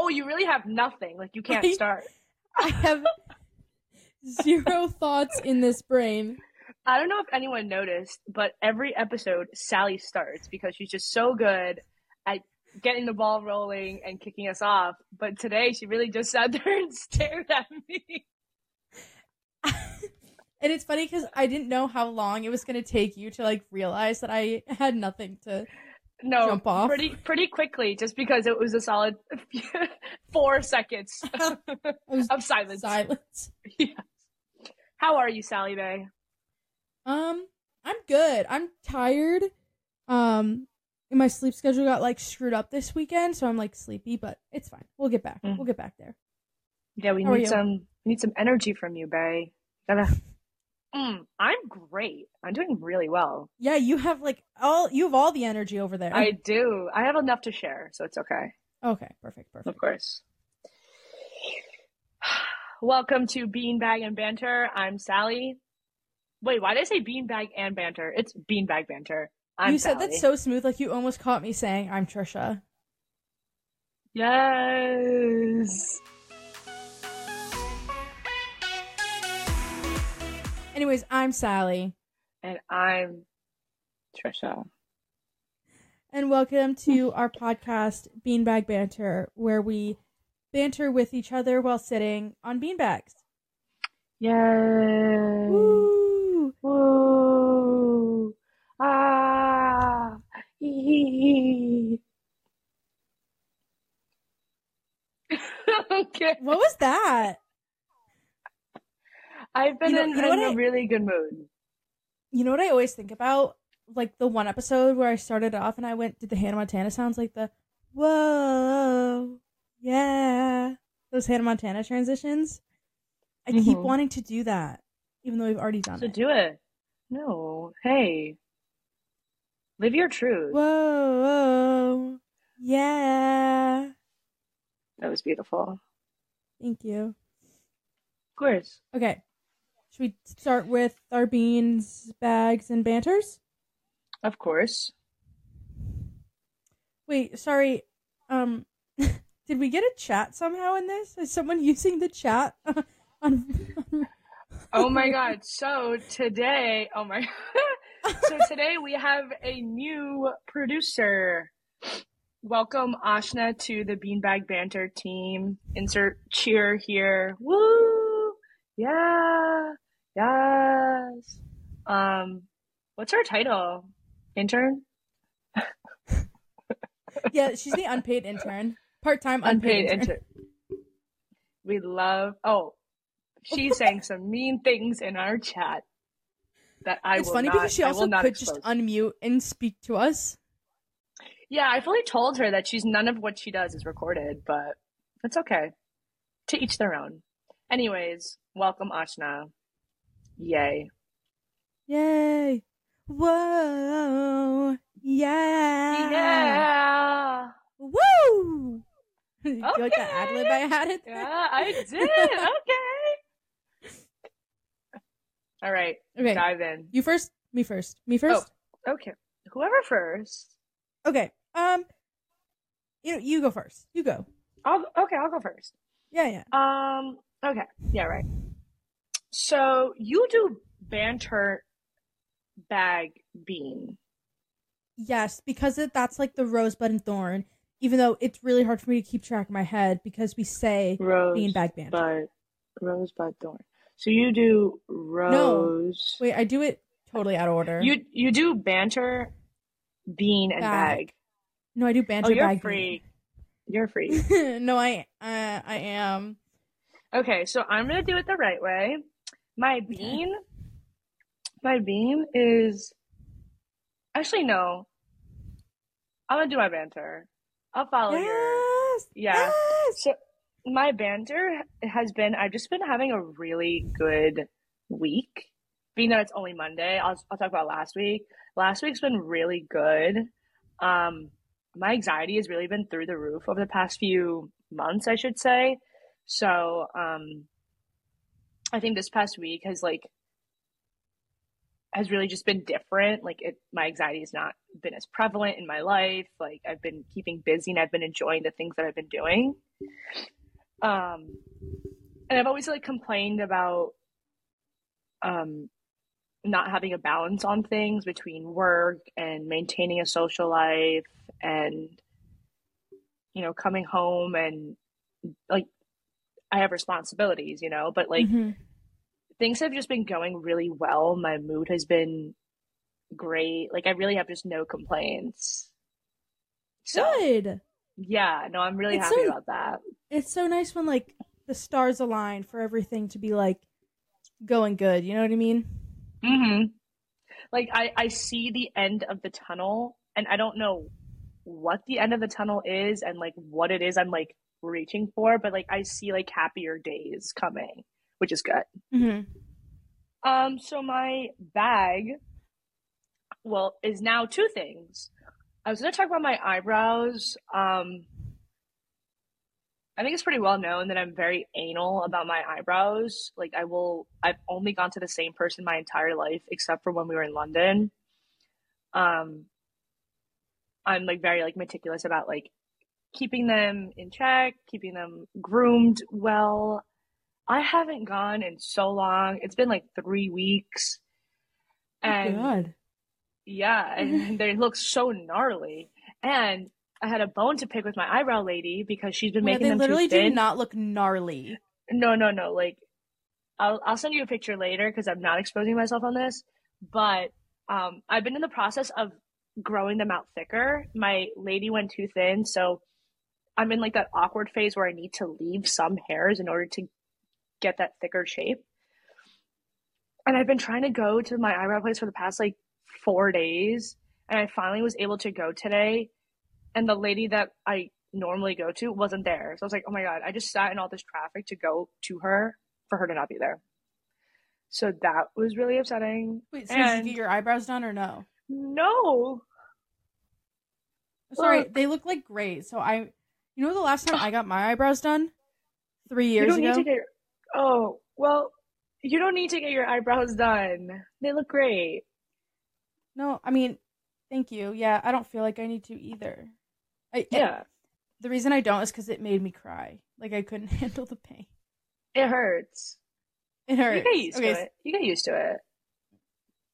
Oh, you really have nothing. Like you can't I- start. I have zero thoughts in this brain. I don't know if anyone noticed, but every episode Sally starts because she's just so good at getting the ball rolling and kicking us off. But today she really just sat there and stared at me. and it's funny because I didn't know how long it was going to take you to like realize that I had nothing to. No, Jump off. pretty pretty quickly, just because it was a solid four seconds of silence. silence. Yeah. How are you, Sally Bay? Um, I'm good. I'm tired. Um, and my sleep schedule got like screwed up this weekend, so I'm like sleepy, but it's fine. We'll get back. Mm. We'll get back there. Yeah, we How need some we need some energy from you, Bay. Gotta. Mm, I'm great. I'm doing really well. Yeah, you have like all you have all the energy over there. I do. I have enough to share, so it's okay. okay, perfect, perfect. Of course. Welcome to Beanbag and Banter. I'm Sally. Wait, why did I say beanbag and banter? It's beanbag banter. I'm you said Sally. that so smooth, like you almost caught me saying I'm Trisha. Yes. Anyways, I'm Sally, And I'm Trisha. and welcome to our podcast, Beanbag Banter, where we banter with each other while sitting on beanbags. Yay. Woo! Woo. Ah. Okay. What was that? I've been You know- in, you know in what a I- really good mood. You know what I always think about? Like the one episode where I started off and I went, did the Hannah Montana sounds like the whoa, yeah, those Hannah Montana transitions. I keep Mhm. wanting to do that, even though we've already done So it. do it. No. Hey. Live your truth. Whoa, yeah. That was beautiful. Thank you. Of course. Okay. Should we start with our beans, bags, and banters? Of course. Wait, sorry. Um, did we get a chat somehow in this? Is someone using the chat on? Oh my god. So today, oh my So today we have a new producer. Welcome Ashna to the Beanbag Banter team. Insert cheer here. Woo! Yeah. Yes. Um what's her title? Intern? yeah, she's the unpaid intern, part-time Unpaid unpaid, intern. intern. We love oh she's saying some mean things in our chat that I it's funny not, because she also could expose. just unmute and speak to us. Yeah, I fully told her that she's none of what she does is recorded, but it's okay. To each their own. Anyways, welcome Ashna. Yay. Yay! Whoa! Yeah! Yeah. Woo! Do you like that Okay. ad lib I had it? there? Yeah, I did. okay. All right, Okay, dive in. you first. Me first. Me first. Okay. Whoever first. Okay. Um. You you go first. You go. I'll okay, I'll go first. Yeah, yeah. Um, okay. Yeah, right. So you do banter bag bean. Yes, because it, that's like the rosebud and thorn. Even though it's really hard for me to keep track in my head because we say Rose beanbag banter. But rosebud thorn. So you do rose. Wait, I do it totally out of order. You you do banter, bean and Bag. bag. no, I do banter. Oh, you're bag. free. You're free. no, I uh, I am. okay, so I'm gonna do it the right way. My bean, my bean is actually no. I'm gonna do my banter. I'll follow your Yes. yeah. Yes. So my banter has been I've just been having a really good week. Being that it's only Monday, I'll I'll talk about last week. Last week's been really good. Um my anxiety has really been through the roof over the past few months, I should say. So, um I think this past week has like has really just been different. Like it, my anxiety has not been as prevalent in my life. Like I've been keeping busy and I've been enjoying the things that I've been doing. Um, and I've always like complained about um not having a balance on things between work and maintaining a social life and you know coming home and like I have responsibilities, you know, but like Mhm. things have just been going really well. My mood has been great. Like I really have just no complaints. So Good. yeah, no, I'm really It's happy so- about that. It's so nice when like the stars align for everything to be like going good. You know what I mean? hmm Like I, I see the end of the tunnel and I don't know what the end of the tunnel is and like what it is I'm like reaching for, but like I see like happier days coming, which is good. Mm-hmm. Um, so my bag, well, is now two things. I was gonna talk about my eyebrows. Um, I think it's pretty well known that I'm very anal about my eyebrows. Like I will, I've only gone to the same person my entire life, except for when we were in London. Um, I'm like very like meticulous about like keeping them in check, keeping them groomed well. I haven't gone in so long. It's been like three weeks. And God. yeah, and they look so gnarly. And I had a bone to pick with my eyebrow lady because she's been Yeah, making they them literally too do not look gnarly. No, no, no. Like, I'll I'll send you a picture later because I'm not exposing myself on this. But um, I've been in the process of growing them out thicker. My lady went too thin, so I'm in like that awkward phase where I need to leave some hairs in order to get that thicker shape. And I've been trying to go to my eyebrow place for the past like four days, and I finally was able to go today. And the lady that I normally go to wasn't there. So I was like, oh my God, I just sat in all this traffic to go to her for her to not be there. So that was really upsetting. Wait, so did you get your eyebrows done or no? No. Sorry, they look like great. So I, you know, the last time I got my eyebrows done, three You years don't ago. need to get your, oh, well, you don't need to get your eyebrows done. They look great. No, I mean, thank you. Yeah, I don't feel like I need to either. I, Yeah. the reason I don't is because it made me cry. Like I couldn't handle the pain. It hurts. It hurt. You get used okay, to it. You get used to it.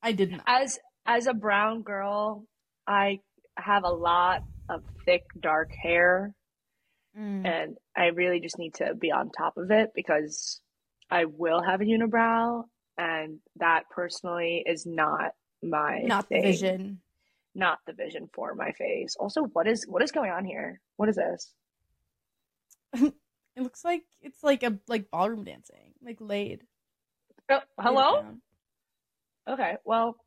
I did not. As as a brown girl, I have a lot of thick dark hair Mm. and I really just need to be on top of it because I will have a unibrow and that personally is not my Not the vision. Not the vision for my face. Also, what is what is going on here? What is this? It looks like it's like a like ballroom dancing, like laid. Oh, hello? Okay, well,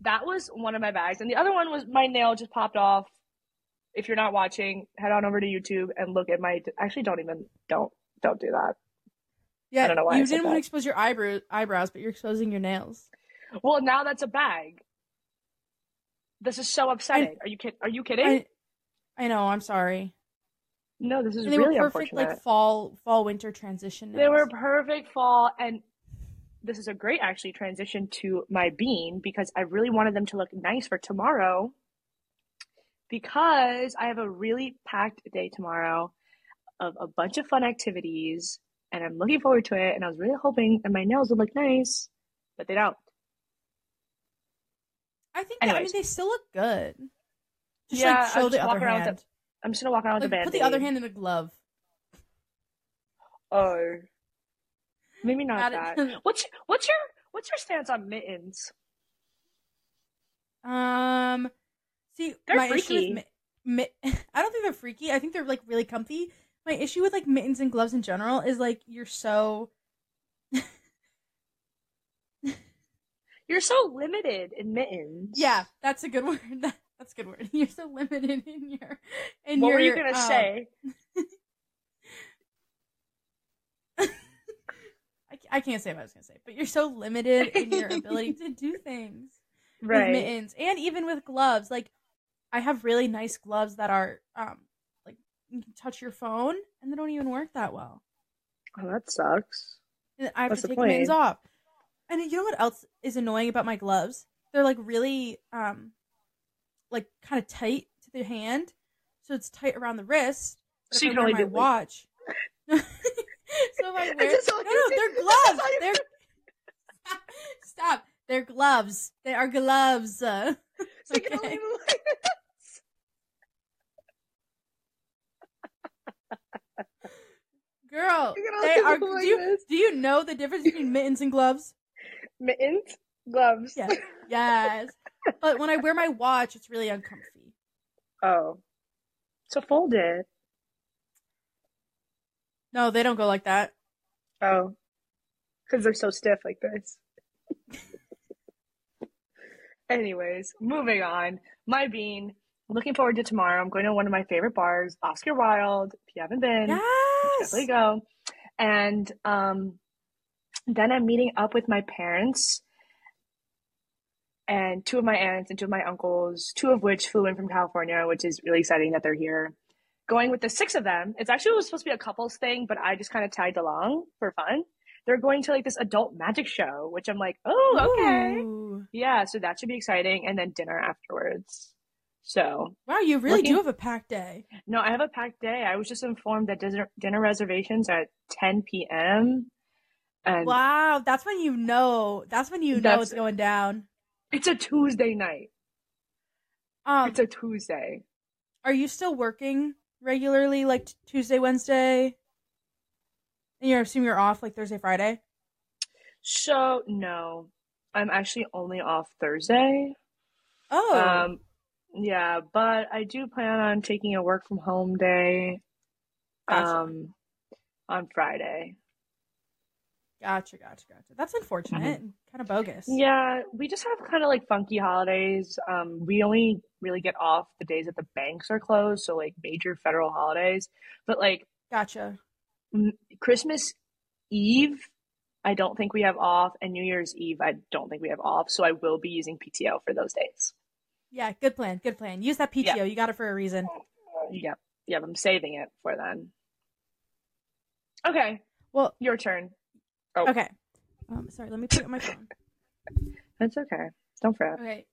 that was one of my bags, and the other one was my nail just popped off. If you're not watching, head on over to YouTube and look at my. Actually, don't even don't don't do that. Yeah, I don't know why you didn't want to expose your eyebrow eyebrows, but you're exposing your nails. Well, now that's a bag. This is so upsetting. are you kid? Are you kidding? I, I know. I'm sorry. no, this is And they really were perfect, like fall fall winter transition. They were perfect fall, and this is a great actually transition to my bean because I really wanted them to look nice for tomorrow. Because I have a really packed day tomorrow of a bunch of fun activities, and I'm looking forward to it. And I was really hoping that my nails would look nice, but they don't. I think. That, I mean, they still look good. Just Yeah, like show the other with hand. I'm just gonna walk around with Like, a band. put the other hand in a glove. Oh, maybe not Add that. What's what's your what's your stance on mittens? Um, see, They're my issue freaky. with mi- mi- I don't think they're freaky. I think they're like really comfy. My issue with like mittens and gloves in general is like you're so You're so limited in mittens. yeah. That's a good word. That, that's a good word. You're so limited in your in What your. were you gonna um, say? I, I can't say what I was gonna say, but you're so limited in your ability to do things. with mittens and even with gloves. Like I have really nice gloves that are um like you can touch your phone and they don't even work that well. Oh, that sucks. And I have What's to take mittens off. And you know what else is annoying about my gloves? they're like really um like kind of tight to the hand, so it's tight around the wrist. So you can wear only my do- watch. so if I wear no, no, they're gloves. They're stop. They're gloves. They are gloves. Uh, So you can Okay. only do like this. Girl, they are. do Do you, do you know the difference between mittens and gloves? mittens, gloves. Yeah. Yes. But when I wear my watch, it's really uncomfy. Oh, so fold it. No, they don't go like that. Oh, because they're so stiff like this. Anyways, moving on. My bean. Looking forward to tomorrow. I'm going to one of my favorite bars, Oscar Wilde. If you haven't been, Yes. definitely go. And um, then I'm meeting up with my parents and two of my aunts and two of my uncles, two of which flew in from California, which is really exciting that they're here. Going with the six of them. It's actually it was supposed to be a couples thing, but I just kind of tagged along for fun. They're going to like this adult magic show, which I'm like, oh, okay. Ooh. Yeah, so that should be exciting. And then dinner afterwards. So, Wow, you really Looking- do have a packed day. no, I have a packed day. I was just informed that dinner, dinner reservations are at 10 p.m. And Wow, that's when you know. That's when you know it's going down. it's a Tuesday night. Um, It's a Tuesday. are you still working regularly, like t- Tuesday, Wednesday? And you're assuming you're off like Thursday, Friday. So, no, I'm actually only off Thursday. Oh, Um, yeah, but I do plan on taking a work from home day Gotcha. um, on Friday. gotcha, gotcha, gotcha. That's unfortunate. and Kind of bogus. Yeah, we just have kind of like funky holidays. Um, we only really get off the days that the banks are closed, so like major federal holidays. But like Gotcha. m- Christmas Eve, I don't think we have off, and New Year's Eve, I don't think we have off. So I will be using PTO for those days. Yeah, good plan. Good plan. Use that PTO. Yeah. You got it for a reason. Yep, yep, I'm saving it for then. Okay, Well, your turn. Oh. okay. Um, sorry, let me put it on my phone. That's okay. Don't fret. Okay.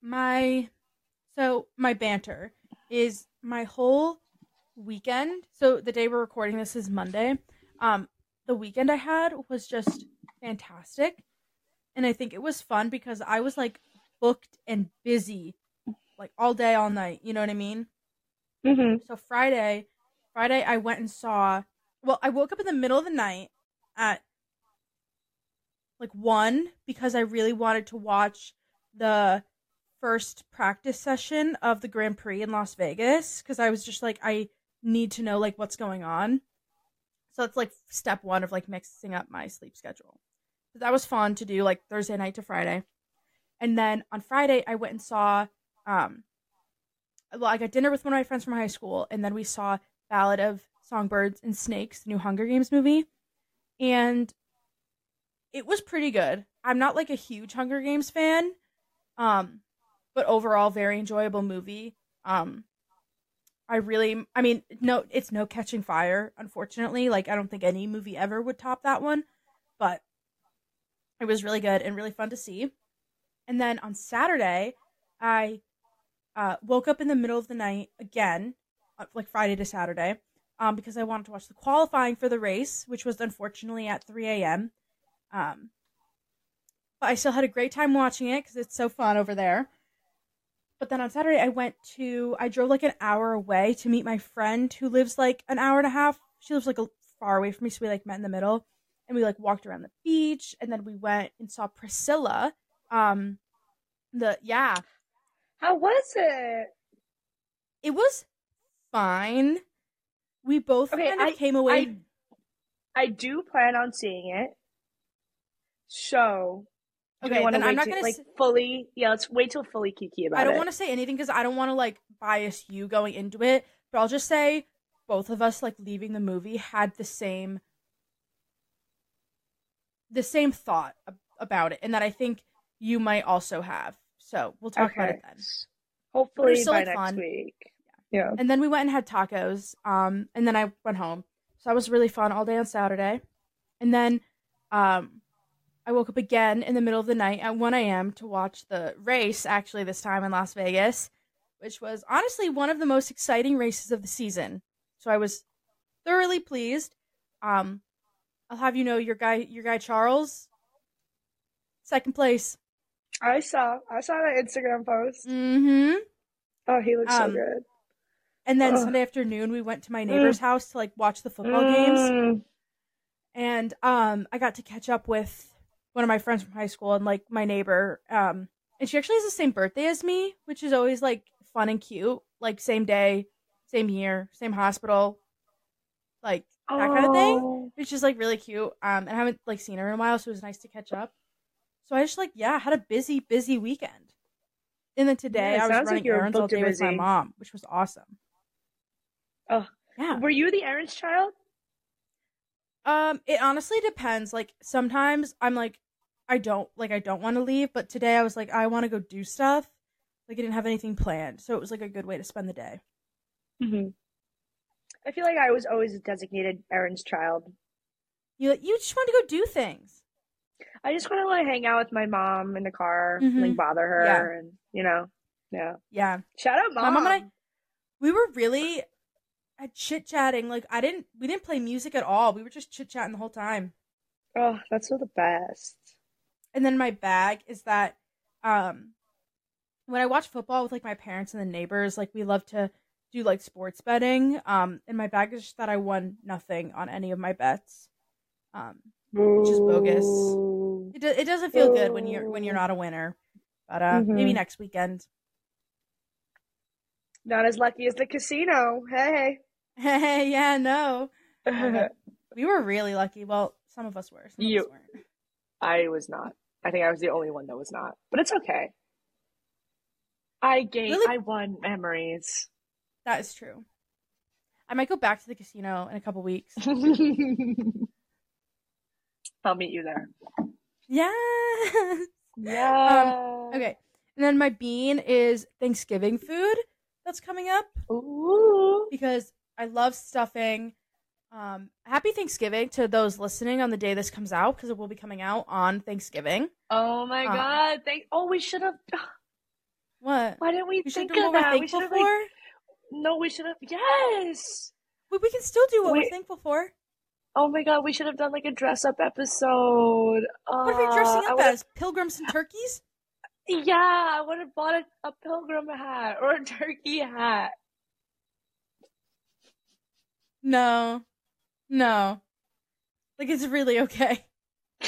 My so my banter is my whole weekend. So the day we're recording this is Monday. Um the weekend I had was just fantastic. And I think it was fun because I was like booked and busy like all day all night, you know what I mean? Mm-hmm. So Friday, Friday I went and saw. Well, I woke up in the middle of the night at like one because I really wanted to watch the first practice session of the Grand Prix in Las Vegas because I was just like I need to know like what's going on. So that's like step one of like mixing up my sleep schedule. But that was fun to do like Thursday night to Friday. And then on Friday I went and saw um well, I got dinner with one of my friends from high school, and then we saw Ballad of Songbirds and Snakes, the new Hunger Games movie, and it was pretty good. I'm not like a huge Hunger Games fan, um, but overall, very enjoyable movie. Um, I really, I mean, no, it's no Catching Fire, unfortunately. Like, I don't think any movie ever would top that one, but it was really good and really fun to see. And then on Saturday, I uh, woke up in the middle of the night again, uh, like Friday to Saturday, um, because I wanted to watch the qualifying for the race, which was unfortunately at 3 a.m. Um, but I still had a great time watching it because it's so fun over there. But then on Saturday, I went to, I drove like an hour away to meet my friend who lives like an hour and a half. She lives like a, far away from me, so we like met in the middle and we like walked around the beach and then we went and saw Priscilla. Um, the, yeah, How was it? it was fine. We both Okay, kind of I- came away. I I do plan on seeing it. So, okay, then I'm not to, gonna. like s- fully? Yeah, let's wait till fully kiki about it. I don't want to say anything because I don't want to like bias you going into it. But I'll just say both of us like leaving the movie had the same, the same thought ab- about it, and that I think you might also have. So we'll talk about it then. Hopefully still, by like, next fun. week. Yeah. And then we went and had tacos. Um, and then I went home. So that was really fun all day on Saturday. And then, um, I woke up again in the middle of the night at 1 a.m. to watch the race, actually, this time in Las Vegas, which was honestly one of the most exciting races of the season. So I was thoroughly pleased. Um, I'll have you know your guy, your guy Charles, second place. I saw I saw that Instagram post. Mm-hmm. Oh, he looks Um, so good. And then Ugh. Sunday afternoon, we went to my neighbor's house to like watch the football games. Mm. and um I got to catch up with one of my friends from high school and like my neighbor um and she actually has the same birthday as me which is always like fun and cute like same day same year same hospital like that kind of thing Oh. which is like really cute um and I haven't like seen her in a while so it was nice to catch up so I just like yeah had a busy busy weekend and then today Yeah, I was sounds like running errands all day with my mom which was awesome Oh. yeah Were you the errands child? Um, it honestly depends. Like sometimes I'm like, I don't like I don't want to leave, but today I was like, I want to go do stuff. Like I didn't have anything planned, so it was like a good way to spend the day. Mm-hmm. I feel like I was always a designated errands child. You you just want to go do things. I just want to like hang out with my mom in the car, Mhm. like bother her, Yeah. and you know, yeah. Yeah, Shout out, mom. My mom and I- we were really at chit chatting. Like I didn't we didn't play music at all. We were just chit chatting the whole time. Oh, that's so the best. And then my bag is that um when I watch football with like my parents and the neighbors, like we love to do like sports betting. Um and my bag is that I won nothing on any of my bets. Um Which is bogus. it do- it doesn't feel good when you're when you're not a winner. But uh maybe Mhm. next weekend. Not as lucky as the casino. Hey. Hey, yeah, no. We were really lucky. Well, some of us were. Some of You- us weren't. I was not. I think I was the only one that was not. But it's okay. I gained. Really? I won memories. That is true. I might go back to the casino in a couple weeks. I'll meet you there. Yeah. Yeah. Okay. And then my bean is Thanksgiving food that's coming up Ooh. because I love stuffing. Um, happy Thanksgiving to those listening on the day this comes out because it will be coming out on Thanksgiving. Oh my Um, god. Thank. Oh, we should have. What? Why didn't we, We think of what we're that? We should have. Like, no, we should have. Yes. We can still do what we're thankful for. Oh my god, we should have done like a dress up episode. What are we dressing Uh, up as? Pilgrims and turkeys? Yeah, I would have bought a, a pilgrim hat or a turkey hat. No. No. Like, it's really okay.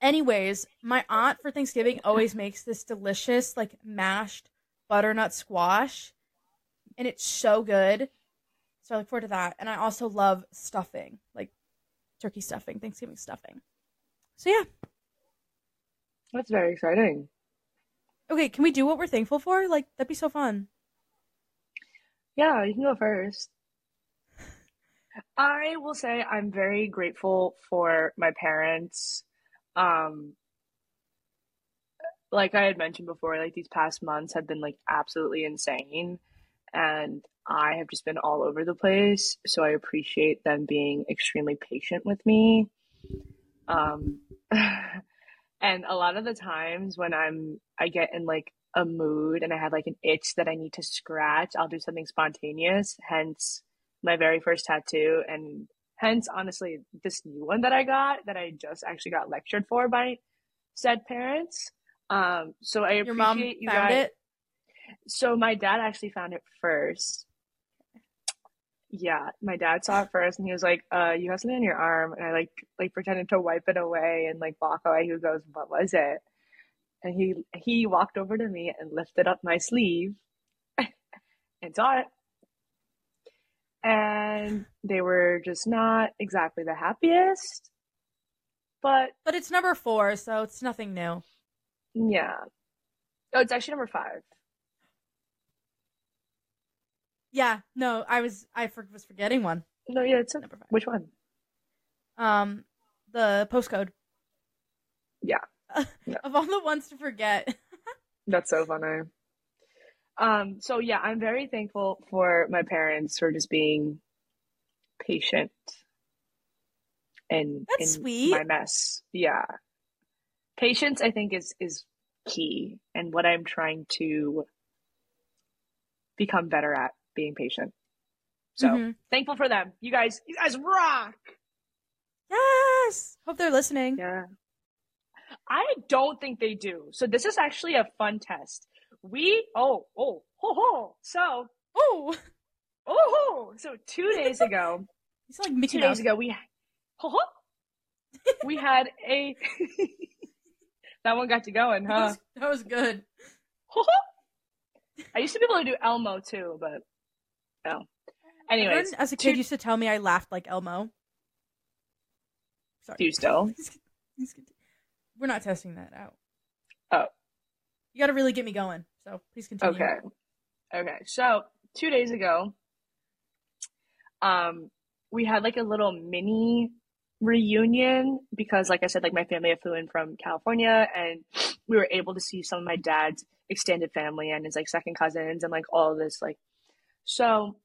Anyways, my aunt for Thanksgiving always makes this delicious, like, mashed butternut squash. And it's so good. So I look forward to that. And I also love stuffing, like turkey stuffing, Thanksgiving stuffing. So yeah. That's very exciting. Okay, can we do what we're thankful for? Like, that'd be so fun. Yeah, you can go first. I will say I'm very grateful for my parents. Um, like I had mentioned before, like these past months have been like absolutely insane, and I have just been all over the place. So I appreciate them being extremely patient with me. Um, and a lot of the times when I'm, I get in like a mood and I have like an itch that I need to scratch, I'll do something spontaneous. Hence my very first tattoo, and hence honestly this new one that I got that I just actually got lectured for by said parents. Um, so I appreciate Your mom you found guys. it? So my dad actually found it first. Yeah, my dad saw it first and he was like, uh, you have something on your arm and I like like pretended to wipe it away and like walk away. He goes, What was it? And he he walked over to me and lifted up my sleeve and saw it. And they were just not exactly the happiest. But But it's number four, so it's nothing new. yeah. Oh, it's actually number five. Yeah, no, I was I for, was forgetting one. No, yeah, it's a, Number five. which one? Um, the postcode. Yeah. Yeah. of all the ones to forget. That's so funny. Um, so yeah, I'm very thankful for my parents for just being patient and That's in sweet. my mess. Yeah. Patience I think is is key and what I'm trying to become better at being patient. So Mhm. thankful for them. You guys you guys rock. Yes. Hope they're listening. Yeah. I don't think they do. So this is actually a fun test. We oh oh ho ho. So Oh, oh ho. So two days ago, it's like Mickey two days ago we ho ho. We had a that one got you going, That huh? was, that was good. Ho ho. I used to be able to do Elmo too, but no. Anyways, as a kid two- used to tell me I laughed like Elmo. Sorry. do you still? Please- please continue. We're not testing that out. Oh. You got to really get me going. So please continue. Okay. Okay. So two days ago, um, we had like a little mini reunion because, like I said, like my family flew in from California, and we were able to see some of my dad's extended family and his like second cousins and like all this. Like, so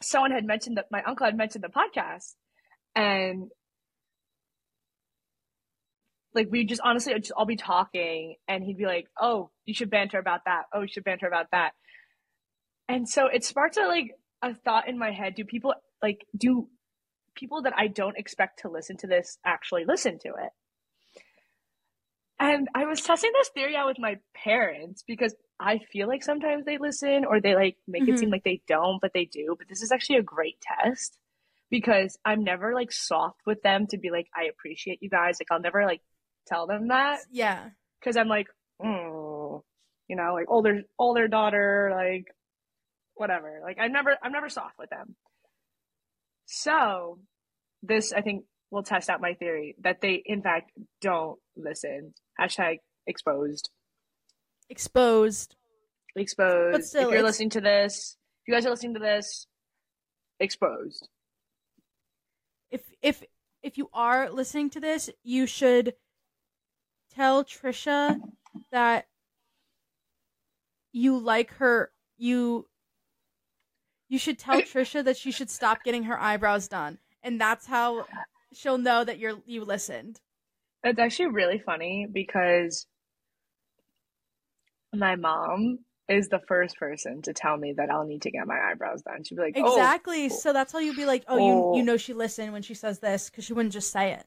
someone had mentioned that my uncle had mentioned the podcast, and like we just honestly just all be talking and he'd be like oh you should banter about that. Oh you should banter about that. And so it sparked a like a thought in my head. Do people like do people that i don't expect to listen to this actually listen to it? And i was testing this theory out with my parents because i feel like sometimes they listen or they like make Mhm. it seem like they don't but they do but this is actually a great test because i'm never like soft with them to be like i appreciate you guys like i'll never like tell them that Yeah. because I'm like, mm, you know, like older older daughter, like whatever. Like I'm never I'm never soft with them. So this I think will test out my theory that they in fact don't listen. Hashtag exposed. Exposed. Exposed. But still, if you're it's- listening to this, if you guys are listening to this, exposed. If if if you are listening to this, you should tell Trisha that you like her you you should tell Trisha that she should stop getting her eyebrows done. And that's how she'll know that you're you listened. It's actually really funny because my mom is the first person to tell me that I'll need to get my eyebrows done. She'd be like, "Oh, Exactly. so that's how you'll be like, oh, Oh. you you know she listened when she says this because she wouldn't just say it.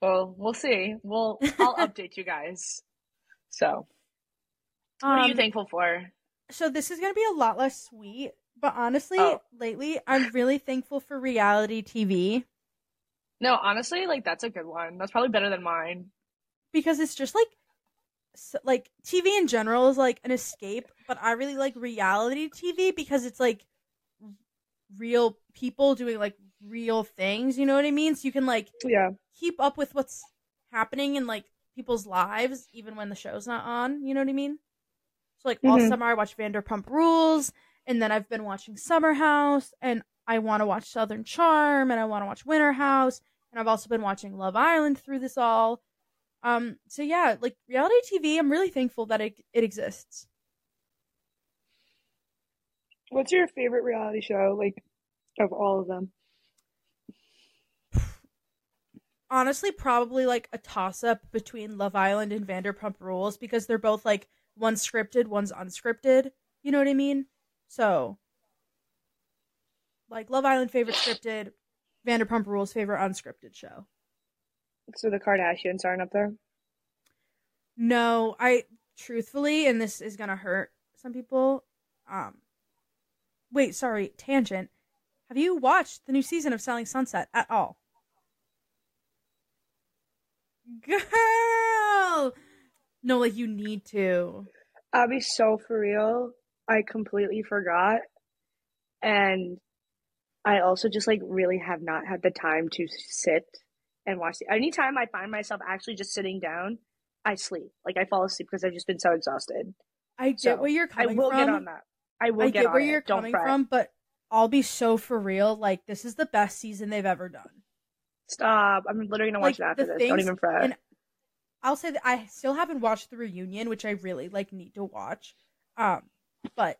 well, we'll see. We'll I'll update you guys." So, what are you Um, thankful for? So this is gonna be a lot less sweet, but honestly, Oh. lately I'm really thankful for reality TV No, honestly, like that's a good one. That's probably better than mine. because it's just like, s like TV in general is like an escape, but I really like reality TV because it's like real people doing like real things. You know what I mean? So you can like Yeah. keep up with what's happening in like people's lives even when the show's not on. You know what I mean? So like all Mhm. summer I watch Vanderpump Rules, and then I've been watching Summer House, and I want to watch Southern Charm, and I want to watch Winter House, and I've also been watching Love Island through this all. Um, so yeah, like reality TV, I'm really thankful that it it exists. What's your favorite reality show like of all of them? honestly probably like a toss up between Love Island and Vanderpump Rules because they're both like one's scripted, one's unscripted. You know what I mean? So like Love Island favorite scripted, Vanderpump Rules favorite unscripted show. So the Kardashians aren't up there. No, I truthfully and this is going to hurt some people. Um Wait, sorry, tangent. Have you watched the new season of Selling Sunset at all? Girl! No, like you need to. I'll be so for real. I completely forgot. And I also just like really have not had the time to sit and watch the anytime I find myself actually just sitting down, I sleep. Like I fall asleep because I've just been so exhausted. I get So, where you're coming. I will from. get on that. I will I get, get where it. you're Don't coming from, but I'll be so for real. Like this is the best season they've ever done. Stop. I'm literally gonna watch Like, it after this. Don't even fret. and I'll say that I still haven't watched the reunion, which I really like need to watch. Um, but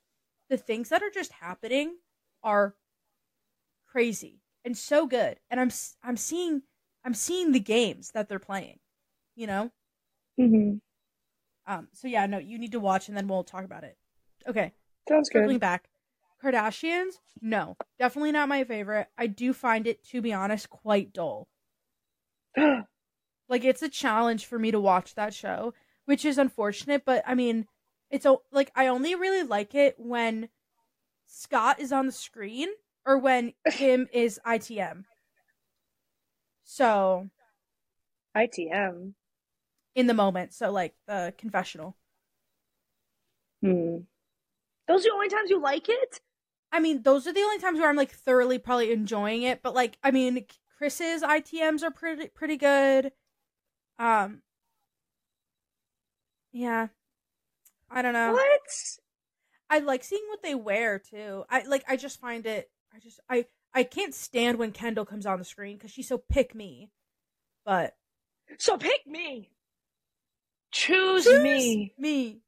the things that are just happening are crazy. and so good. And I'm I'm seeing I'm seeing the games that they're playing. You know? Mm-hmm. Um so yeah, no, you need to watch and then we'll talk about it. Okay. Sounds Circling good. back. Kardashians? No. Definitely not my favorite. I do find it to be honest quite dull. Like it's a challenge for me to watch that show, which is unfortunate, but I mean, it's a, like I only really like it when Scott is on the screen or when Kim is ITM. So, ITM. in the moment, so like the confessional. Hmm. Those are the only times you like it? I mean, those are the only times where I'm like thoroughly probably enjoying it, but like I mean, Kris's ITMs are pretty pretty good. Um Yeah. I don't know. What? I like seeing what they wear too. I like. I just find it. I just. I. I can't stand when Kendall comes on the screen because she's so pick me. But So pick me. Choose, Choose me. me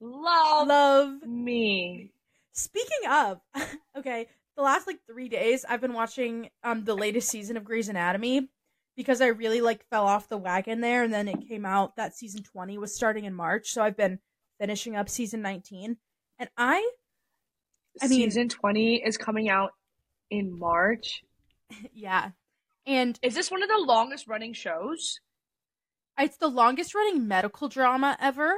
Love, love. me. Speaking of, okay, the last like three days I've been watching um the latest season of Grey's Anatomy because I really like fell off the wagon there, and then it came out that season twenty was starting in March, so I've been finishing up season nineteen, and I I mean- Season 20 is coming out in March. yeah, and Is this one of the longest running shows? It's the longest running medical drama ever.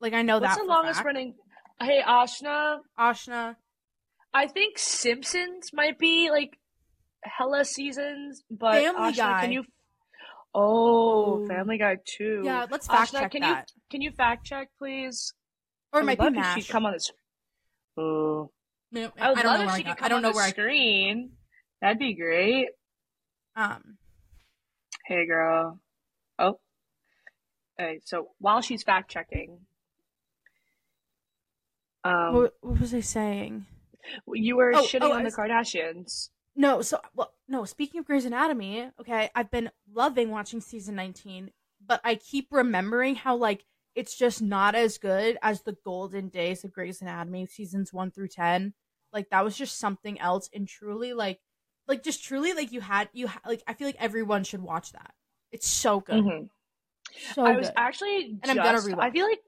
Like I know What's that the longest fact. running? Hey, Ashna, Ashna. I think Simpsons might be like hella seasons, but Family Ashna, Guy. can you? Oh, Ooh. Family Guy too. Yeah, let's fact Ashna, check can that. you can you fact check, please? Or I it might be Mash. she'd come on this. Oh, No, I would I don't love know if where I she could come I don't on know the where screen. That'd be great. Um. Hey, girl. Oh. Okay, so while she's fact checking, um, what, what was I saying? you were Oh, shitting oh, on the Kardashians. No, so well, no. Speaking of Grey's Anatomy, okay, I've been loving watching season nineteen, but I keep remembering how like it's just not as good as the golden days of Grey's Anatomy seasons one through ten. Like that was just something else, and truly, like, like just truly, like you had you ha- like I feel like everyone should watch that. It's so good, Mhm. so I good. was actually And I'm gonna just- I feel like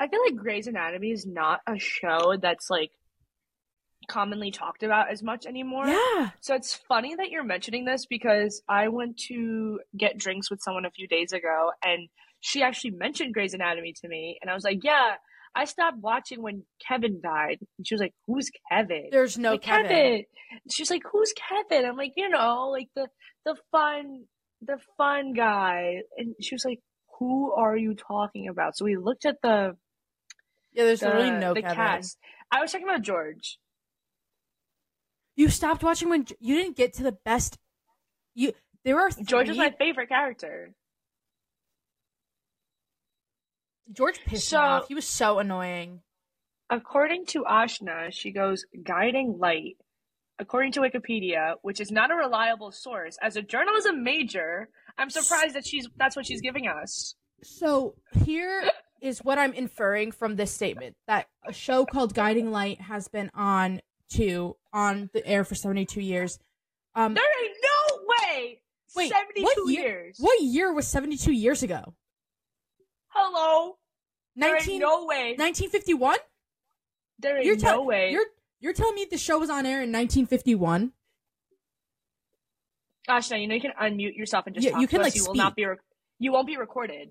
I feel like Grey's Anatomy is not a show that's like commonly talked about as much anymore. yeah, So it's funny that you're mentioning this because I went to get drinks with someone a few days ago and she actually mentioned Grey's Anatomy to me and I was like, "Yeah, I stopped watching when Kevin died." And she was like, "Who's Kevin?" there's no like, Kevin. She's like, "Who's Kevin?" I'm like, "You know, like the the fun the fun guy." And she was like, "Who are you talking about?" So we looked at the Yeah, there's the, literally no the Kevin. cast. I was talking about George. You stopped watching when you didn't get to the best. You there are three, George is my favorite character. George pissed So- me off. He was so annoying. According to Ashna, she goes guiding light. According to Wikipedia, which is not a reliable source, as a journalism major, I'm surprised that she's that's what she's giving us. So here is what I'm inferring from this statement that a show called Guiding Light has been on to on the air for 72 years. Um, There ain't no way. Wait, 72 what year- years. what year was 72 years ago? Hello. There 19, ain't no way. 1951? There ain't You're no way. You're you're telling me the show was on air in 1951? Gosh, now you know you can unmute yourself and just Yeah, talk you can, like, You will not be. Re- you won't be recorded.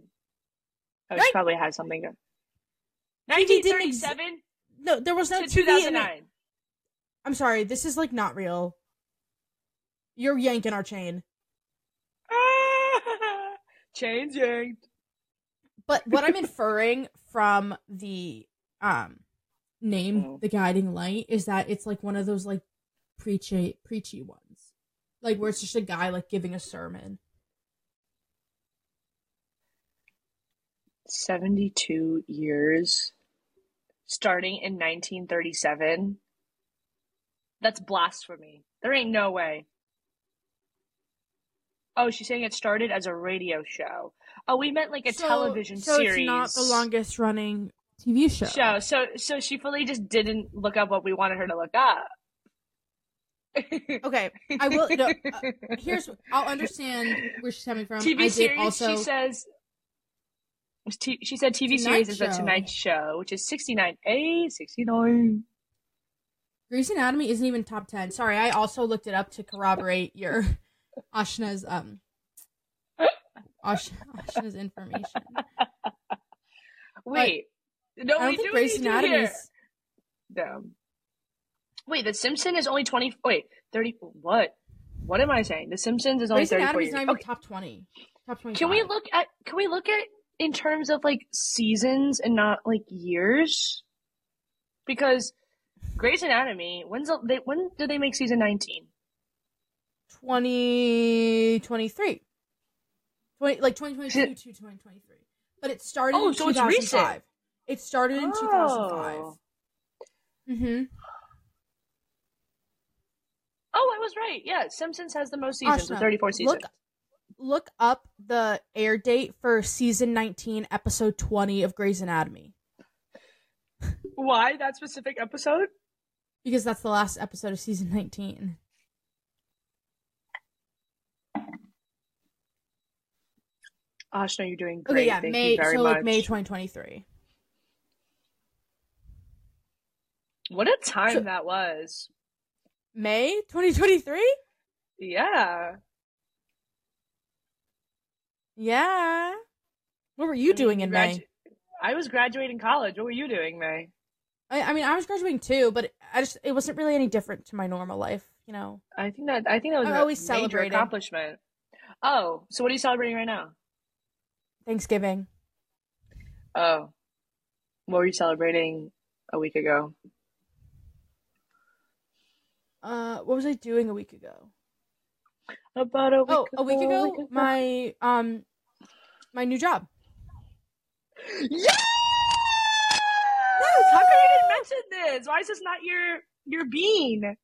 Oh, Right. she probably has something. To- TV didn't ex- 1937 No, there was no to TV. in it. 2009. I'm sorry, this is like not real. You're yanking our chain. Chains yanked. But what I'm inferring from the um name Mm. the guiding light is that it's like one of those like preachy preachy ones. Like where it's just a guy like giving a sermon. 72 years starting in 1937 that's blasphemy there ain't no way oh she's saying it started as a radio show oh we meant like a So- television so series it's not the longest running TV show. show so so she fully just didn't look up what we wanted her to look up Okay, I will. No, uh, here's I'll understand where she's coming from. I TV did series. also. She says. T- she said TV Tonight series is the Tonight Show, which is 69. A 69. Grey's Anatomy isn't even top ten. Sorry, I also looked it up to corroborate your Ashna's um Ash, Ashna's information. Wait. no, I don't we think do Grey's Anatomy is Damn. Wait, The Simpsons is only 20. Wait, 30. What? What am I saying? The Simpsons is only Grey's 34 Anatomy years. not even Okay, top twenty. Top twenty. Can we look at can we look at in terms of like seasons and not like years? Because Grey's Anatomy, when's the, they when did they make season 19? 2023. 20, like 2022 to 2023. But it started Oh, in so it's 2005. recent. It started in 2005. Oh. Mm-hmm. Oh, I was right. Yeah, Simpsons has the most seasons with Ashna, 34 seasons. Look, look up the air date for season 19, episode 20 of Grey's Anatomy. Why that specific episode? Because that's the last episode of season 19. Ashna, you're doing great. Okay, yeah, Thank May, you very so much. like May 2023. What a time So- that was. May 2023? Yeah. Yeah. What were you I doing mean, in gradu- May? I was graduating college. What were you doing, May? I, I mean, I was graduating too, but I just it wasn't really any different to my normal life, you know. I think that I think that was I'm a always major accomplishment. Oh, so what are you celebrating right now? Thanksgiving. Oh, what were you celebrating a week ago? Uh, what was I doing a week ago? About a week. Oh, a week ago, week my um, my new job. Yes! How come you didn't mention this? Why is this not your your bean?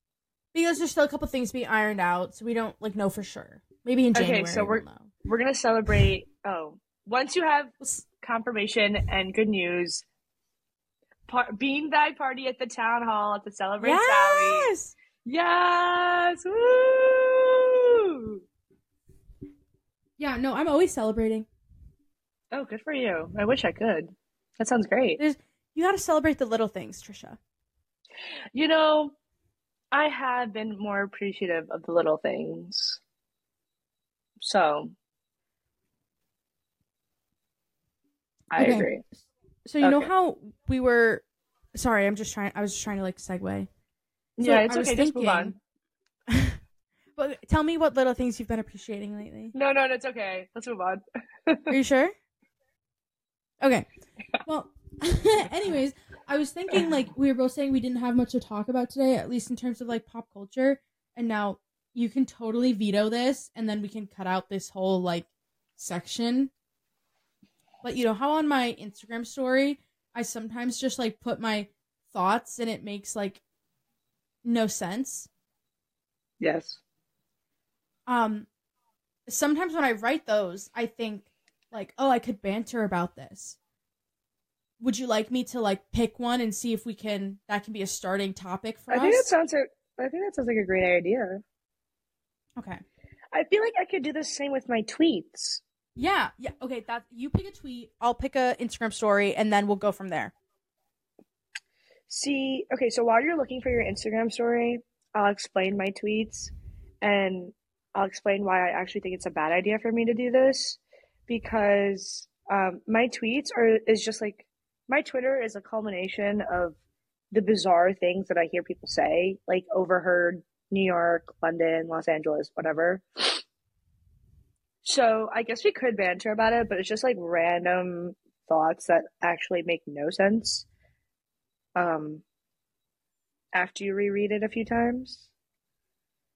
Because there's still a couple things to be ironed out, so we don't like know for sure. Maybe in January. Okay, so we're- we'll. We're gonna celebrate. Oh, once you have confirmation and good news, par- beanbag party at the town hall to celebrate Sally. Yes. Yes! Woo! Yeah. No, I'm always celebrating. Oh, good for you. I wish I could. That sounds great. There's you got to celebrate the little things, Trisha. You know, I have been more appreciative of the little things. So, I Okay. agree. So you know how we were. Sorry, I'm just trying. I was just trying to like segue. So yeah, it's I okay. Just move on. but tell me what little things you've been appreciating lately. No, no, no, it's okay. Let's move on. Are you sure? Okay. Well, anyways, I was thinking like we were both saying we didn't have much to talk about today, at least in terms of like pop culture. And now you can totally veto this, and then we can cut out this whole like section. But you know how on my Instagram story, I sometimes just like put my thoughts, and it makes like no sense. Yes. um sometimes when i write those i think like oh i could banter about this would you like me to like pick one and see if we can that can be a starting topic for us? I us think that sounds. like I think that sounds like a great idea. okay I feel like I could do the same with my tweets. Yeah yeah okay that you pick a tweet i'll pick a instagram story and then we'll go from there See, okay, so while you're looking for your Instagram story, I'll explain my tweets and I'll explain why I actually think it's a bad idea for me to do this because um, my tweets are is just like my Twitter is a culmination of the bizarre things that I hear people say, like overheard New York, London, Los Angeles, whatever. So I guess we could banter about it, but it's just like random thoughts that actually make no sense um after you reread it a few times.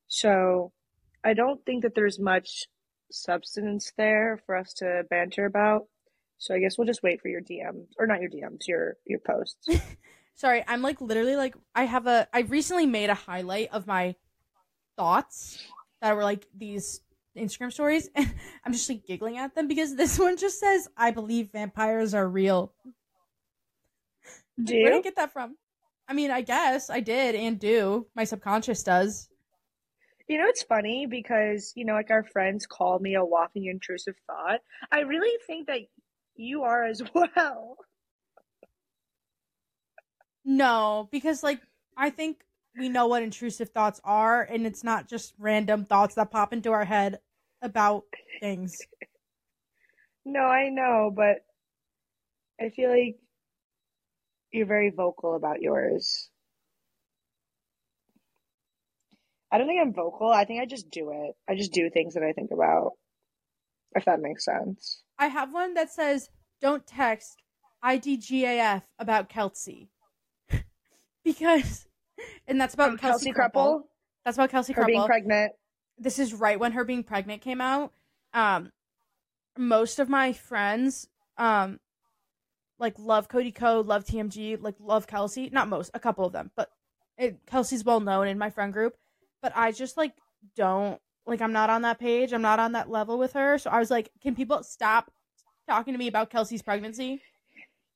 So I don't think that there's much substance there for us to banter about. So I guess we'll just wait for your DMs or not your DMs, your your posts. sorry i'm like literally like i have a i recently made a highlight of my thoughts that were like these instagram stories and i'm just like giggling at them because this one just says i believe vampires are real Do Where did I you? get that from? I mean, I guess I did and do. My subconscious does. You know, it's funny because, you know, like our friends call me a walking intrusive thought. I really think that you are as well. No, because like I think we know what intrusive thoughts are, and it's not just random thoughts that pop into our head about things. No, I know, but I feel like you're very vocal about yours. I don't think I'm vocal. I think I just do it. I just do things that I think about. If that makes sense. I have one that says, "Don't text IDGAF about Kelsey," because, and that's about Um, Kelsey, Kelsey Kreppel, That's about Kelsey her being pregnant. this is right when her being pregnant came out. Um, most of my friends, um, like love Cody Ko, love TMG, like love Kelsey. Not most, a couple of them, but it, Kelsey's well known in my friend group. But I just like don't like I'm not on that page. I'm not on that level with her. So I was like, can people stop talking to me about Kelsey's pregnancy?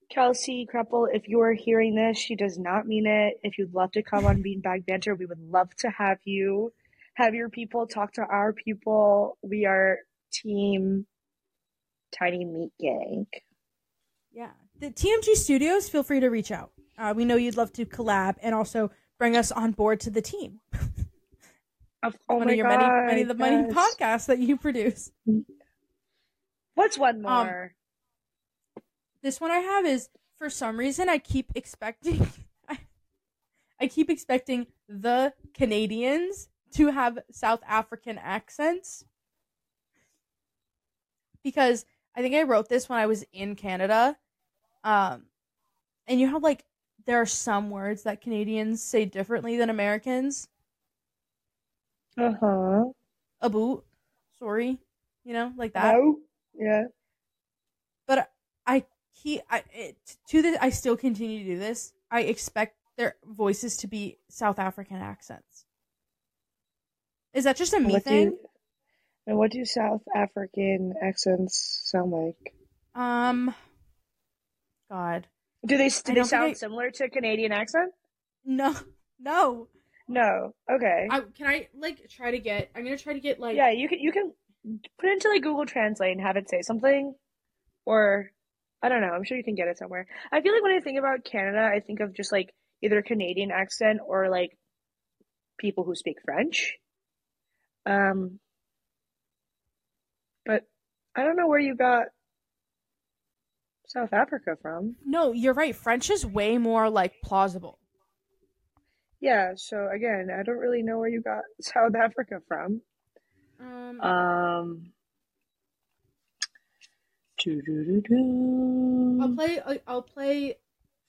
Kelsey Kreppel, if you are hearing this, she does not mean it. If you'd love to come on Beanbag Banter, we would love to have you. Have your people talk to our people. We are team Tiny Meat Gang. Yeah, the TMG Studios. Feel free to reach out. Uh, we know you'd love to collab and also bring us on board to the team. Of, oh one of your God, many, many of the many yes. podcasts that you produce. What's one Um, more? This one I have is for some reason I keep expecting I, I keep expecting the Canadians to have South African accents because I think I wrote this when I was in Canada. Um and you have like there are some words that Canadians say differently than Americans. Uh huh. A boot, sorry, you know, like that. Oh, yeah. but I keep I it, to this I still continue to do this. I expect their voices to be South African accents. Is that just a me What thing? you, and what do South African accents sound like? Um, God, Do they do they sound I- similar to a Canadian accent? no, no. No. Okay. I can I like try to get. I'm gonna try to get like yeah, you can you can put it into like Google Translate and have it say something, or I don't know. I'm sure you can get it somewhere. I feel like when I think about Canada, I think of just like either Canadian accent or like people who speak French. Um, but I don't know where you got South Africa from. no. You're right. French is way more like plausible. Yeah, so again, I don't really know where you got South Africa from. Um, Um, I'll play. I'll- I'll play.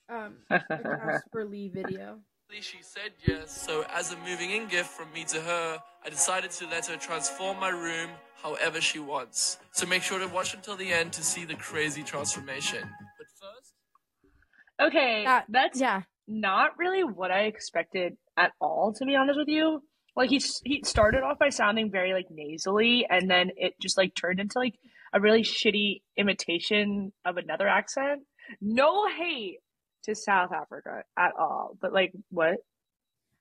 Um, a Casper Lee video. She said yes, so as a moving in gift from me to her, I decided to let her transform my room however she wants. So make sure to watch until the end to see the crazy transformation. But first, Okay, That- that's Yeah. not really what I expected at all, to be honest with you. Like he he started off by sounding very like nasally, and then it just like turned into like a really shitty imitation of another accent. No hate to South Africa at all, but like what?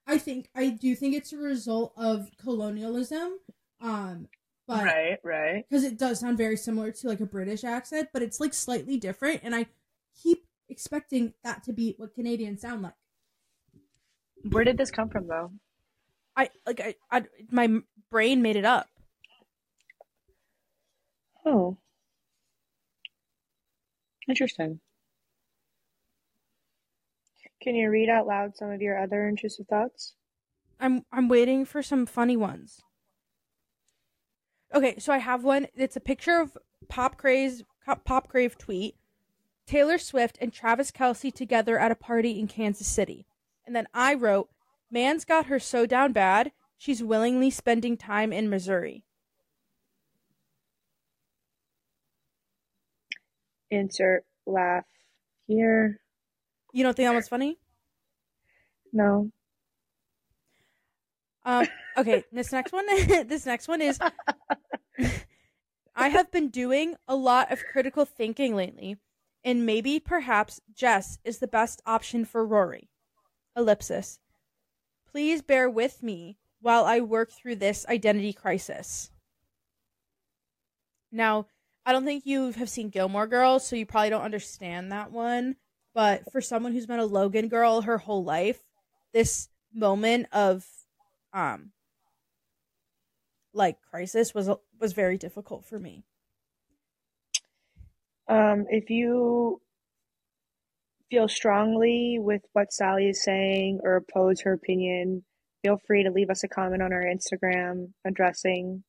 I think I do think it's a result of colonialism, um, but Right, right. because it does sound very similar to like a British accent, but it's like slightly different, and I keep expecting that to be what Canadians sound like. Where did this come from though? I like. I, I my brain made it up. Oh, interesting. Can you read out loud some of your other intrusive thoughts? I'm I'm waiting for some funny ones. Okay, so I have one. It's a picture of Pop Craze Pop Crave tweet. Taylor Swift and Travis Kelce together at a party in Kansas City. And then I wrote, Man's got her so down bad, she's willingly spending time in Missouri. Insert laugh here. You don't think that was funny? No. Um, okay, this next one this next one is I have been doing a lot of critical thinking lately, and maybe perhaps Jess is the best option for Rory. Ellipsis. Please bear with me while I work through this identity crisis. Now, I don't think you have seen Gilmore Girls, so you probably don't understand that one. But for someone who's been a Logan girl her whole life, this moment of um like crisis was was very difficult for me. Um, if you feel strongly with what Sally is saying or oppose her opinion, feel free to leave us a comment on our Instagram addressing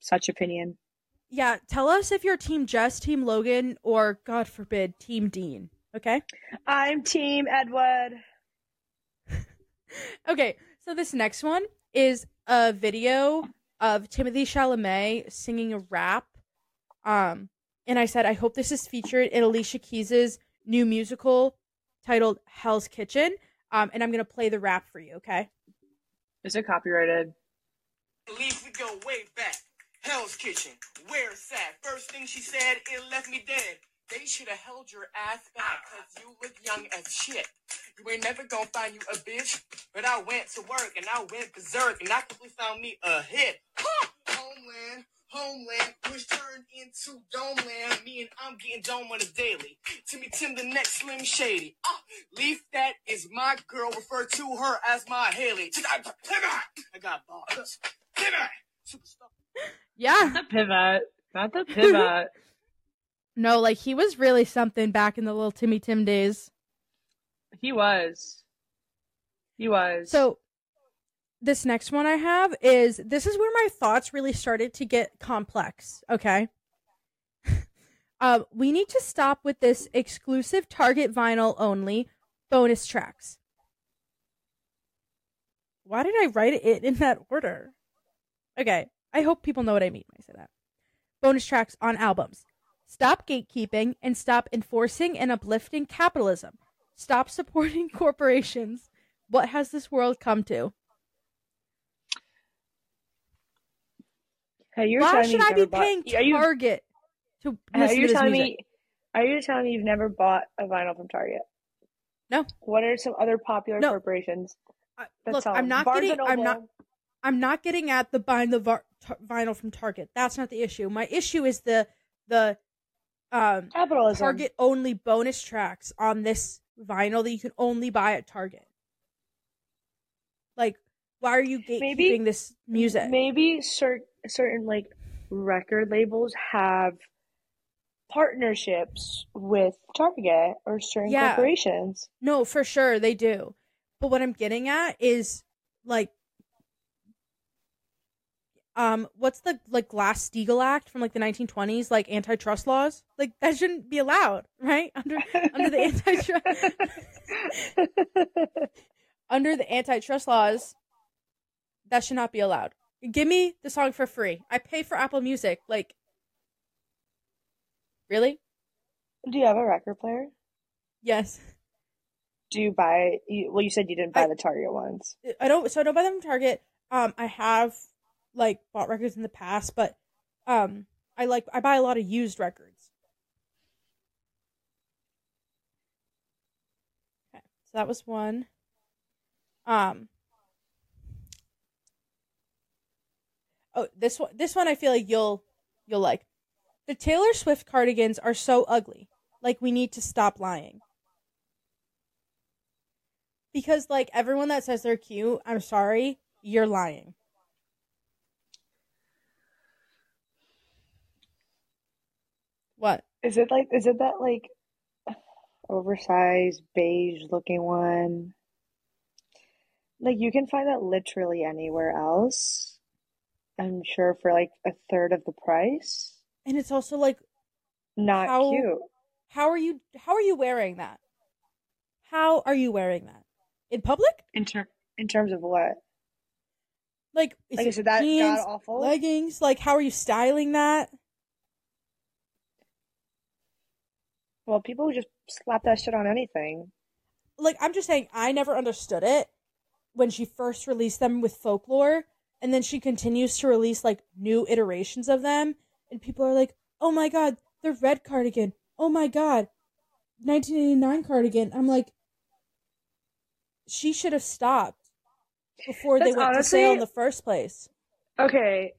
such opinion. Yeah, tell us if you're team Jess, team Logan, or God forbid, team Dean. Okay? I'm team Edward. okay, so this next one is a video of Timothée Chalamet singing a rap. Um, and I said, I hope this is featured in Alicia Keys's new musical titled Hell's Kitchen. Um, and I'm gonna play the rap for you, okay? Is it copyrighted? Leave we go way back. Hell's Kitchen, where it's at. First thing she said, it left me dead. They should have held your ass back, cause you look young as shit. You ain't never gonna find you a bitch. But I went to work and I went berserk and I quickly found me a hit. Homeland, homeland, which turned into Domeland. Me and I'm getting dome on a daily. Timmy Tim, the next Slim Shady. Ah, Leaf, that is my girl. Refer to her as my Haley. I got bars. Pivot! Superstar. Yeah. The pivot. Not the pivot. No, like he was really something back in the little Timmy Tim days. he was. He was. So this next one I have is this is where my thoughts really started to get complex, okay? uh, we need to stop with this exclusive Target vinyl only bonus tracks. Why did I write it in that order? Okay, I hope people know what I mean when I say that. Bonus tracks on albums. Stop gatekeeping and stop enforcing and uplifting capitalism. Stop supporting corporations. What has this world come to? hey, you're Why should I be bought- paying Are you, Target to listen you to this music? me? Are you telling me you've never bought a vinyl from Target? No. What are some other popular No. corporations I- that look, sell I'm not Barnes getting. I'm not. I'm not getting at the buying the var- tar- vinyl from Target. That's not the issue. My issue is the the um capitalism. Target only bonus tracks on this vinyl that you can only buy at Target. Like, why are you gatekeeping Maybe- this music? Maybe cer- certain like record labels have partnerships with Target or certain Yeah. corporations. No, for sure they do. But what I'm getting at is like um what's the like Glass Steagall Act from like the 1920s like antitrust laws? Like that shouldn't be allowed, right? Under under the antitrust under the antitrust laws that should not be allowed. Give me the song for free. I pay for Apple Music. Like Really? Do you have a record player? Yes. Do you buy? You, well, you said you didn't buy I- the Target ones. I don't so I don't buy them from Target. Um I have like bought records in the past, but um I like I buy a lot of used records. Okay. So that was one. Um Oh, this one this one I feel like you'll you'll like. The Taylor Swift cardigans are so ugly. Like we need to stop lying. Because like everyone that says they're cute, I'm sorry, you're lying. What? Is it like? Is it that like oversized beige looking one? Like you can find that literally anywhere else. I'm sure for like a third of the price. And it's also like Not How- cute. how are you how are you wearing that? How are you wearing that? In public? In ter- in terms of what? Like is Like I it that jeans, awful. leggings? Like how are you styling that? Well, people just slap that shit on anything. like I'm just saying I never understood it when she first released them with folklore and then she continues to release like new iterations of them and people are like, "Oh my god, the red cardigan. Oh my god, 1989 cardigan." I'm like she should have stopped. before they That's went to sale in the first place. Okay.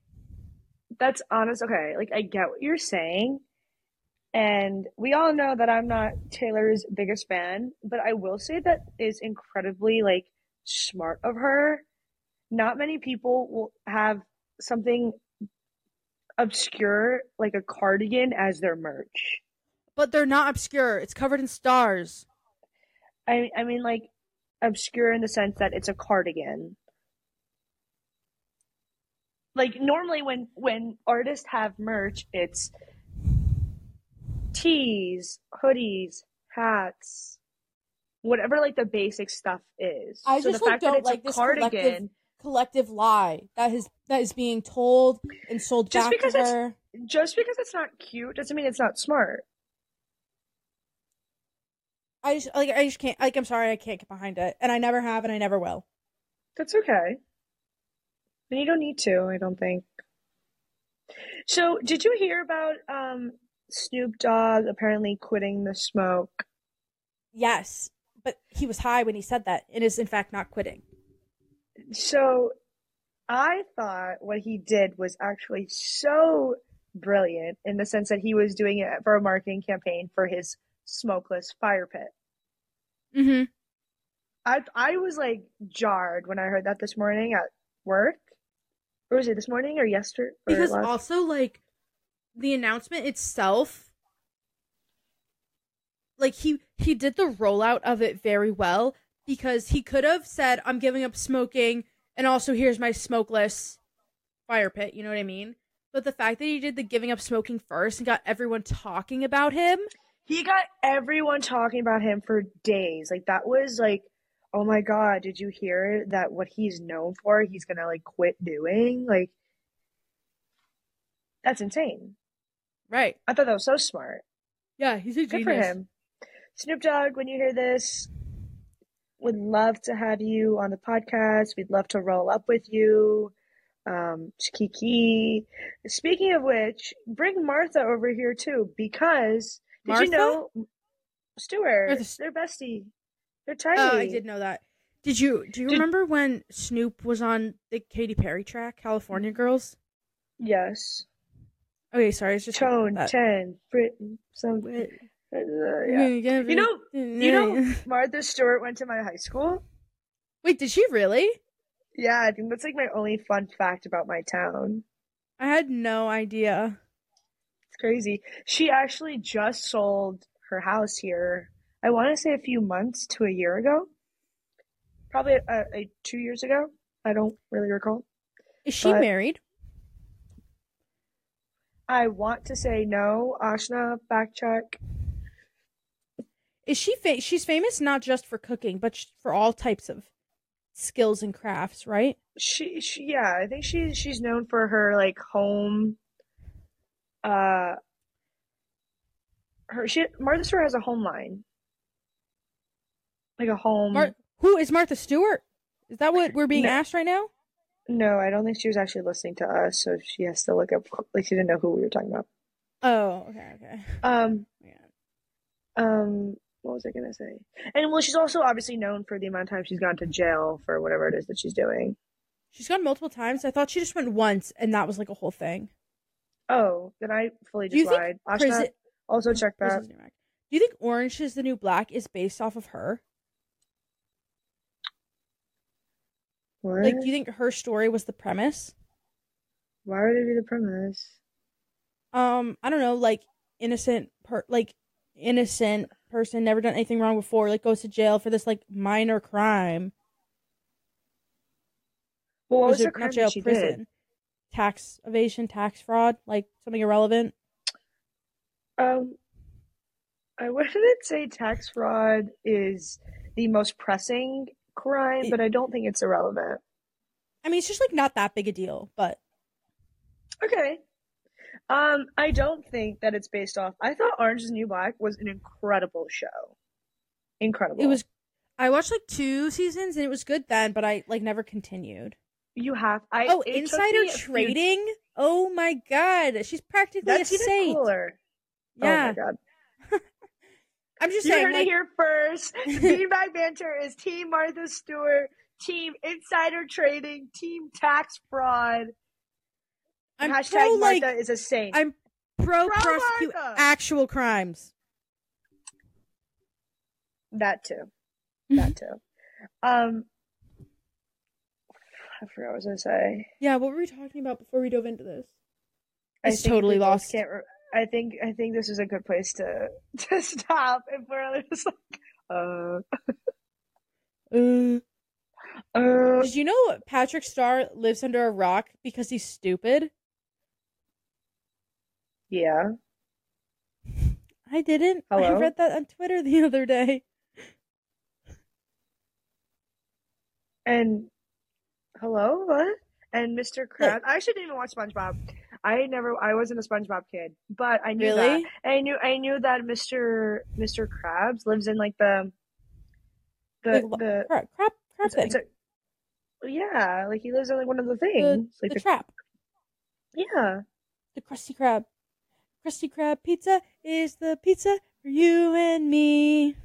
That's honest. Okay. Like, I get what you're saying. And we all know that I'm not Taylor's biggest fan, but I will say that is incredibly, like, smart of her. Not many people will have something obscure, like a cardigan, as their merch. But they're not obscure. It's covered in stars. I, I mean, like, obscure in the sense that it's a cardigan. Like normally when when artists have merch, it's tees, hoodies, hats, whatever like the basic stuff is. I so just, the like, fact don't that it's like a this cardigan, collective- Collective lie that is that is being told and sold Just back because to it's- just because it's not cute doesn't mean it's not smart. I just like I just can't like I'm sorry I can't get behind it, and I never have, and I never will. That's okay. And you don't need to, I don't think. So, did you hear about um Snoop Dogg apparently quitting the smoke? Yes, but he was high when he said that, and is in fact not quitting. So, I thought what he did was actually so brilliant in the sense that he was doing it for a marketing campaign for his smokeless fire pit. Mm-hmm. I I was like jarred when I heard that this morning at work. Or was it this morning or yesterday? Or Because last- also like the announcement itself, like he he did the rollout of it very well because he could have said I'm giving up smoking and also here's my smokeless fire pit. You know what I mean? But the fact that he did the giving up smoking first and got everyone talking about him. he got everyone talking about him for days. Like that was like, oh my god, did you hear that what he's known for, he's gonna like quit doing? Like that's insane. Right. I thought that was so smart. Yeah, he's a Good for him. Snoop Dogg, when you hear this, would love to have you on the podcast. We'd love to roll up with you. Um, Kiki. Speaking of which, bring Martha over here too, because did Martha? you know Stewart? Martha They're bestie. They're tiny. Oh, I did know that. Did you do you Did- remember when Snoop was on the Katy Perry track, California Girls? Yes. Okay, sorry, it's just Tone that. ten. Britain. Some. Wait. Uh, yeah. You know- You know, Martha Stewart went to my high school. Wait, did she really? Yeah, I think that's like my only fun fact about my town. I had no idea. It's crazy. She actually just sold her house here. I want to say a few months to a year ago. Probably uh, two years ago. I don't really recall. Is she But- married? I want to say no. Ashna, back check. Is she fa- she's famous not just for cooking, but sh- for all types of skills and crafts, right? She, she, yeah, I think she she's known for her like home. Uh, her she Martha Stewart has a home line, like a home. Mar- who is Martha Stewart? Is that what we're being No. asked right now? No, I don't think she was actually listening to us, so she has to look up. Like she didn't know who we were talking about. Oh, okay, okay. Um, Yeah. um, what was I gonna say? And well, she's also obviously known for the amount of time she's gone to jail for whatever it is that she's doing. She's gone multiple times. I thought she just went once, and that was like a whole thing. Oh, then I fully Do you just think lied. Ashna, Prison- also check that. Prison's New Black. Do you think Orange is the New Black is based off of her? What? Like, do you think her story was the premise? Why would it be the premise? Um, I don't know, like innocent per like innocent person, never done anything wrong before, like goes to jail for this like minor crime. Well, what was the it crime jail, prison? did? Tax evasion, tax fraud, like something irrelevant. Um, I wouldn't say tax fraud is the most pressing crime, It- but I don't think it's irrelevant. I mean, it's just like not that big a deal, but Okay. Um, I don't think that it's based off. I thought Orange is the New Black was an incredible show. Incredible. it was. I watched like two seasons and it was good then, but I like never continued. You have. I. oh, insider a few- trading! Oh my god, she's practically That's a saint. cooler. Yeah, Oh my god. I'm just You saying. heard like- it here first. Beanbag Banter is Team Martha Stewart, team insider trading, team tax fraud. I'm Hashtag pro Martha like is a saint. I'm pro Pro prosecute Martha. actual crimes. that too. That too. Um, I forgot what I was gonna say. Yeah, what were we talking about before we dove into this? I It's totally lost. Can't re- I think I think this is a good place to to stop if we're just like, uh, Uh, uh. did you know Patrick Star lives under a rock because he's stupid? Yeah. I didn't. I read that on Twitter the other day. And hello, what? And Mr. Krabs. I actually didn't even watch SpongeBob. I never. I wasn't a SpongeBob kid, but I knew that. Really? I knew. I knew that Mr. Mr. Krabs lives in like the the Like, the. Crap, crap It's, it's a, yeah, like he lives in like one of the the, things. like the the, trap. yeah. The Krusty Krab. Krusty Krab pizza is the pizza for you and me.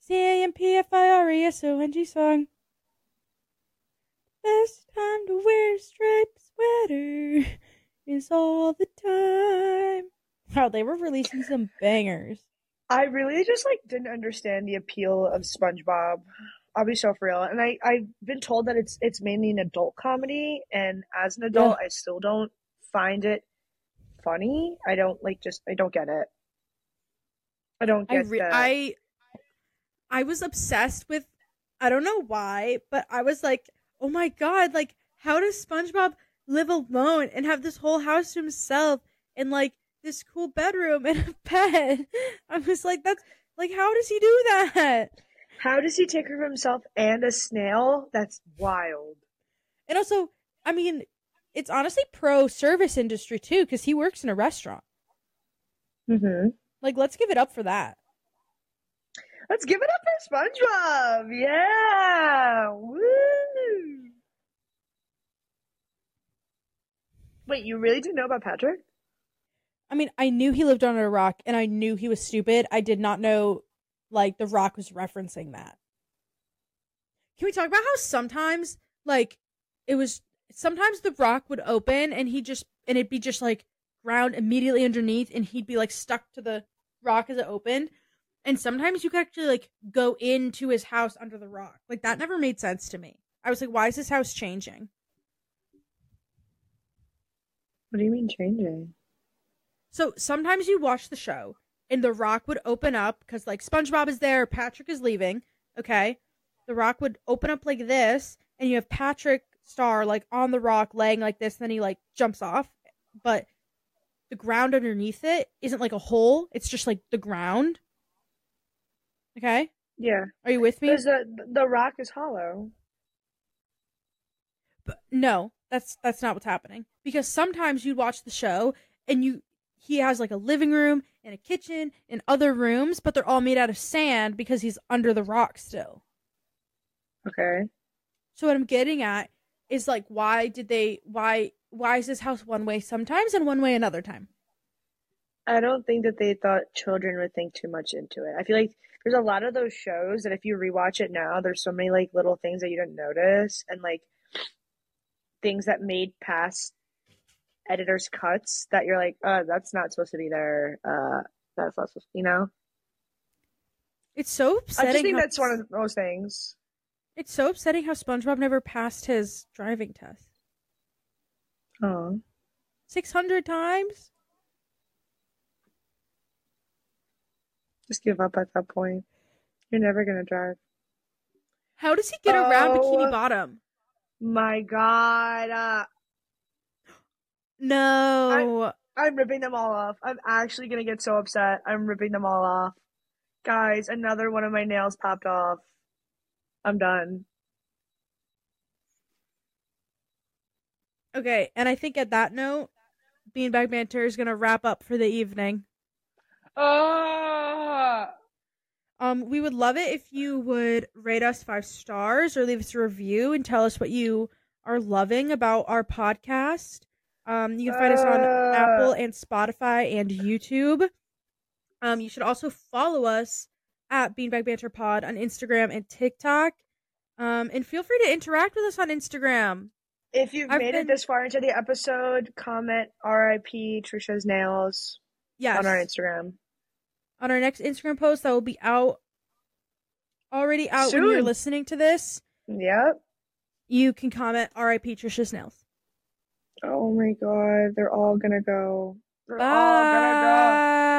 C A M P F I R E S O N G song. Best time to wear a striped sweater is all the time. Wow, they were releasing some bangers. I really just like didn't understand the appeal of SpongeBob. I'll be so for real. And I, I've been told that it's it's mainly an adult comedy and as an adult I still don't find it funny. I don't like just I don't get it. I don't I get re- the I I was obsessed with I don't know why, but I was like, "Oh my god, like how does SpongeBob live alone and have this whole house to himself and like this cool bedroom and a bed?" I'm just like, "That's like how does he do that?" how does he take care of himself and a snail? That's wild. And also, I mean, it's honestly pro service industry too cuz he works in a restaurant. Mm-hmm. Like let's give it up for that. Let's give it up for SpongeBob. Yeah. Woo. Wait, you really didn't know about Patrick? I mean, I knew he lived under a rock and I knew he was stupid. I did not know like the rock was referencing that. Can we talk about how sometimes like it was sometimes the rock would open and he just and it'd be just like ground immediately underneath and he'd be like stuck to the rock as it opened. And sometimes you could actually like go into his house under the rock. Like that never made sense to me. I was like, why is this house changing? What do you mean changing? So sometimes you watch the show and the rock would open up because like SpongeBob is there, Patrick is leaving. Okay. The rock would open up like this, and you have Patrick Star like on the rock laying like this, then he like jumps off. But the ground underneath it isn't like a hole, it's just like the ground. Okay? Yeah, Are you with me? because the the rock is hollow. But no, that's that's not what's happening. Because sometimes you'd watch the show and you he has like a living room and a kitchen and other rooms, but they're all made out of sand because he's under the rock still. Okay. So what I'm getting at is like why did they why why is this house one way sometimes and one way another time? I don't think that they thought children would think too much into it. I feel like there's a lot of those shows that if you rewatch it now, there's so many like little things that you didn't notice and like things that made past editors cuts that you're like, uh, that's not supposed to be there. Uh, that's not supposed, to, you know. It's so I upsetting. just think how- that's one of those things. It's so upsetting how SpongeBob never passed his driving test. Oh. Oh, Six hundred times? just give up at that point. You're never gonna drive. How does he get around Oh. Bikini Bottom? My God, uh, No. I'm ripping them all off. I'm actually gonna get so upset. I'm ripping them all off. Guys, another one of my nails popped off. I'm done. Okay, and I think at that note, Beanbag Banter is gonna wrap up for the evening. Oh, Um, we would love it if you would rate us five stars or leave us a review and tell us what you are loving about our podcast. Um, you can find us on Uh. Apple and Spotify and YouTube. Um, you should also follow us at Beanbag Banter Pod on Instagram and TikTok. Um, and feel free to interact with us on Instagram. If you've I've made been- it this far into the episode, comment RIP Trisha's nails Yes. on our Instagram. On our next Instagram post that will be out already out when you're listening to this. Yep. You can comment R.I.P. Trisha Snails. Oh my god, they're all gonna go. They're all gonna go. Bye.